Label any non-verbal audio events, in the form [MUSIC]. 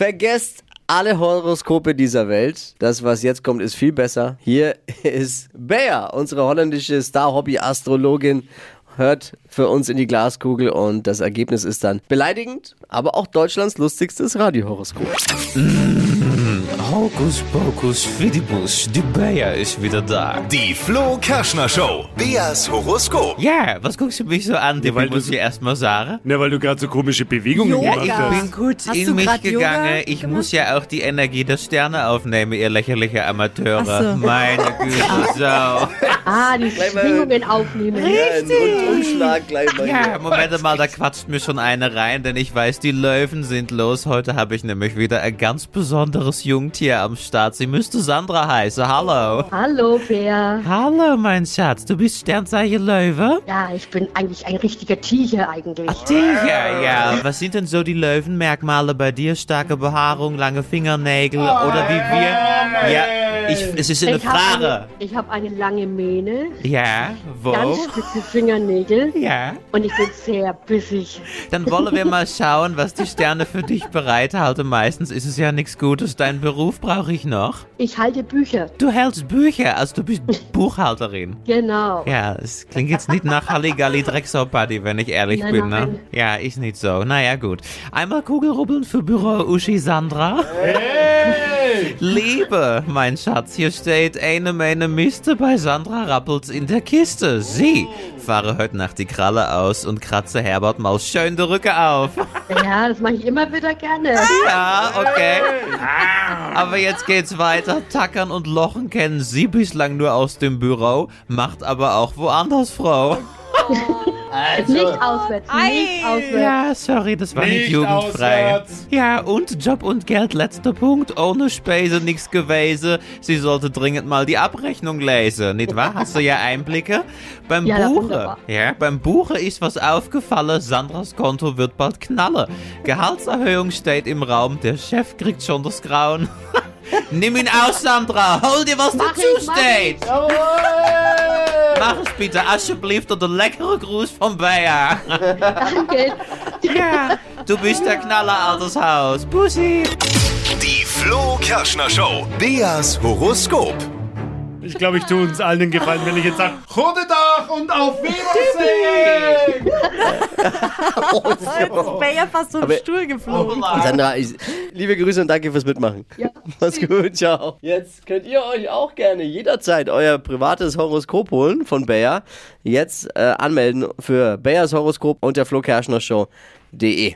Vergesst alle Horoskope dieser Welt. Das, was jetzt kommt, ist viel besser. Hier ist Bea, unsere holländische Star-Hobby-Astrologin. Hört für uns in die Glaskugel und das Ergebnis ist dann beleidigend, aber auch Deutschlands lustigstes Radiohoroskop. Hokus Pokus Fidibus, die Bea ist wieder da. Die Flo Kerschner Show. Beas Horoskop. Ja, was guckst du mich so an? Die weil muss du- ich erst mal sagen. Na, weil du gerade so komische Bewegungen Yoga. gemacht Ich hast. bin kurz Hast in du mich grad Yoga gegangen. Ich gemacht? muss ja auch die Energie der Sterne aufnehmen, ihr lächerliche Amateure. Ach so. Meine Güte, so. [LAUGHS] Ah, die Gleich mal- Schwingungen aufnehmen. Ja, ein Rundumschlag gleich mal. Ja. Moment mal, da quatscht mir schon eine rein, denn ich weiß, die Löwen sind los. Heute habe ich nämlich wieder ein ganz besonderes Jungtier am Start. Sie müsste Sandra heißen. Hallo. Hallo, Bär. Hallo, mein Schatz. Du bist Sternzeichen Löwe? Ja, ich bin eigentlich ein richtiger Tiger eigentlich. Tiger, ja. Was sind denn so die Löwenmerkmale bei dir? Starke Behaarung, lange Fingernägel oder wie wir? Ja, ich, es ist eine ich habe Frage. eine, ich hab eine lange Mähne, Ja, wo? ganz spitze Fingernägel Ja. und ich bin sehr bissig. Dann wollen wir mal schauen, was die Sterne für dich bereithalten. Meistens ist es ja nichts Gutes. Deinen Beruf brauche ich noch. Ich halte Bücher. Du hältst Bücher, also du bist [LAUGHS] Buchhalterin. Genau. Ja, es klingt jetzt nicht nach Halligalli Drecksau-Party, wenn ich ehrlich Nein, bin, ne? nein. Ja, ist nicht so. Naja, gut. Einmal Kugelrubbeln für Büro Uschi Sandra. Liebe, mein Schatz, hier steht eine Menge Miste bei Sandra Rappels in der Kiste. Sie fahre heute Nacht die Kralle aus und kratze Herbert mal schön die Rücke auf. Ja, das mache ich immer wieder gerne. Ja, okay. Aber jetzt geht's weiter. Tackern und Lochen kennen sie bislang nur aus dem Büro, macht aber auch woanders Frau. Nicht auswärts, nicht auswärts. Ja, sorry, das war nicht, Nicht jugendfrei. auswärts. Ja, und Job und Geld, letzter Punkt. Ohne Speise nichts gewesen. Sie sollte dringend mal die Abrechnung lesen, nicht wahr? Hast du ja Einblicke? Beim Ja, Buche, ja, beim Buche ist was aufgefallen. Sandras Konto wird bald knallen. Gehaltserhöhung steht im Raum. Der Chef kriegt schon das Grauen. [LAUGHS] Nimm ihn aus, Sandra. Hol dir was Mach dazu ich, steht. Mach es bitte. Alsjeblieft und ein leckerer Gruß vom Bayer. Danke. Ja, du bist der Knaller, altes Haus. Pussy. Die Flo Kerschner Show. Beas Horoskop. Ich glaube, ich tue uns allen einen Gefallen, wenn ich jetzt sage, Gute Tag und auf Wiedersehen! Jetzt ist Bayer fast vom Aber- Stuhl geflogen. Sandra, ich, liebe Grüße und danke fürs Mitmachen. Ja. Mach's gut, ciao. Jetzt könnt ihr euch auch gerne jederzeit euer privates Horoskop holen von Bayer. Jetzt äh, anmelden für Bayers Horoskop unter flokerschnershow.de.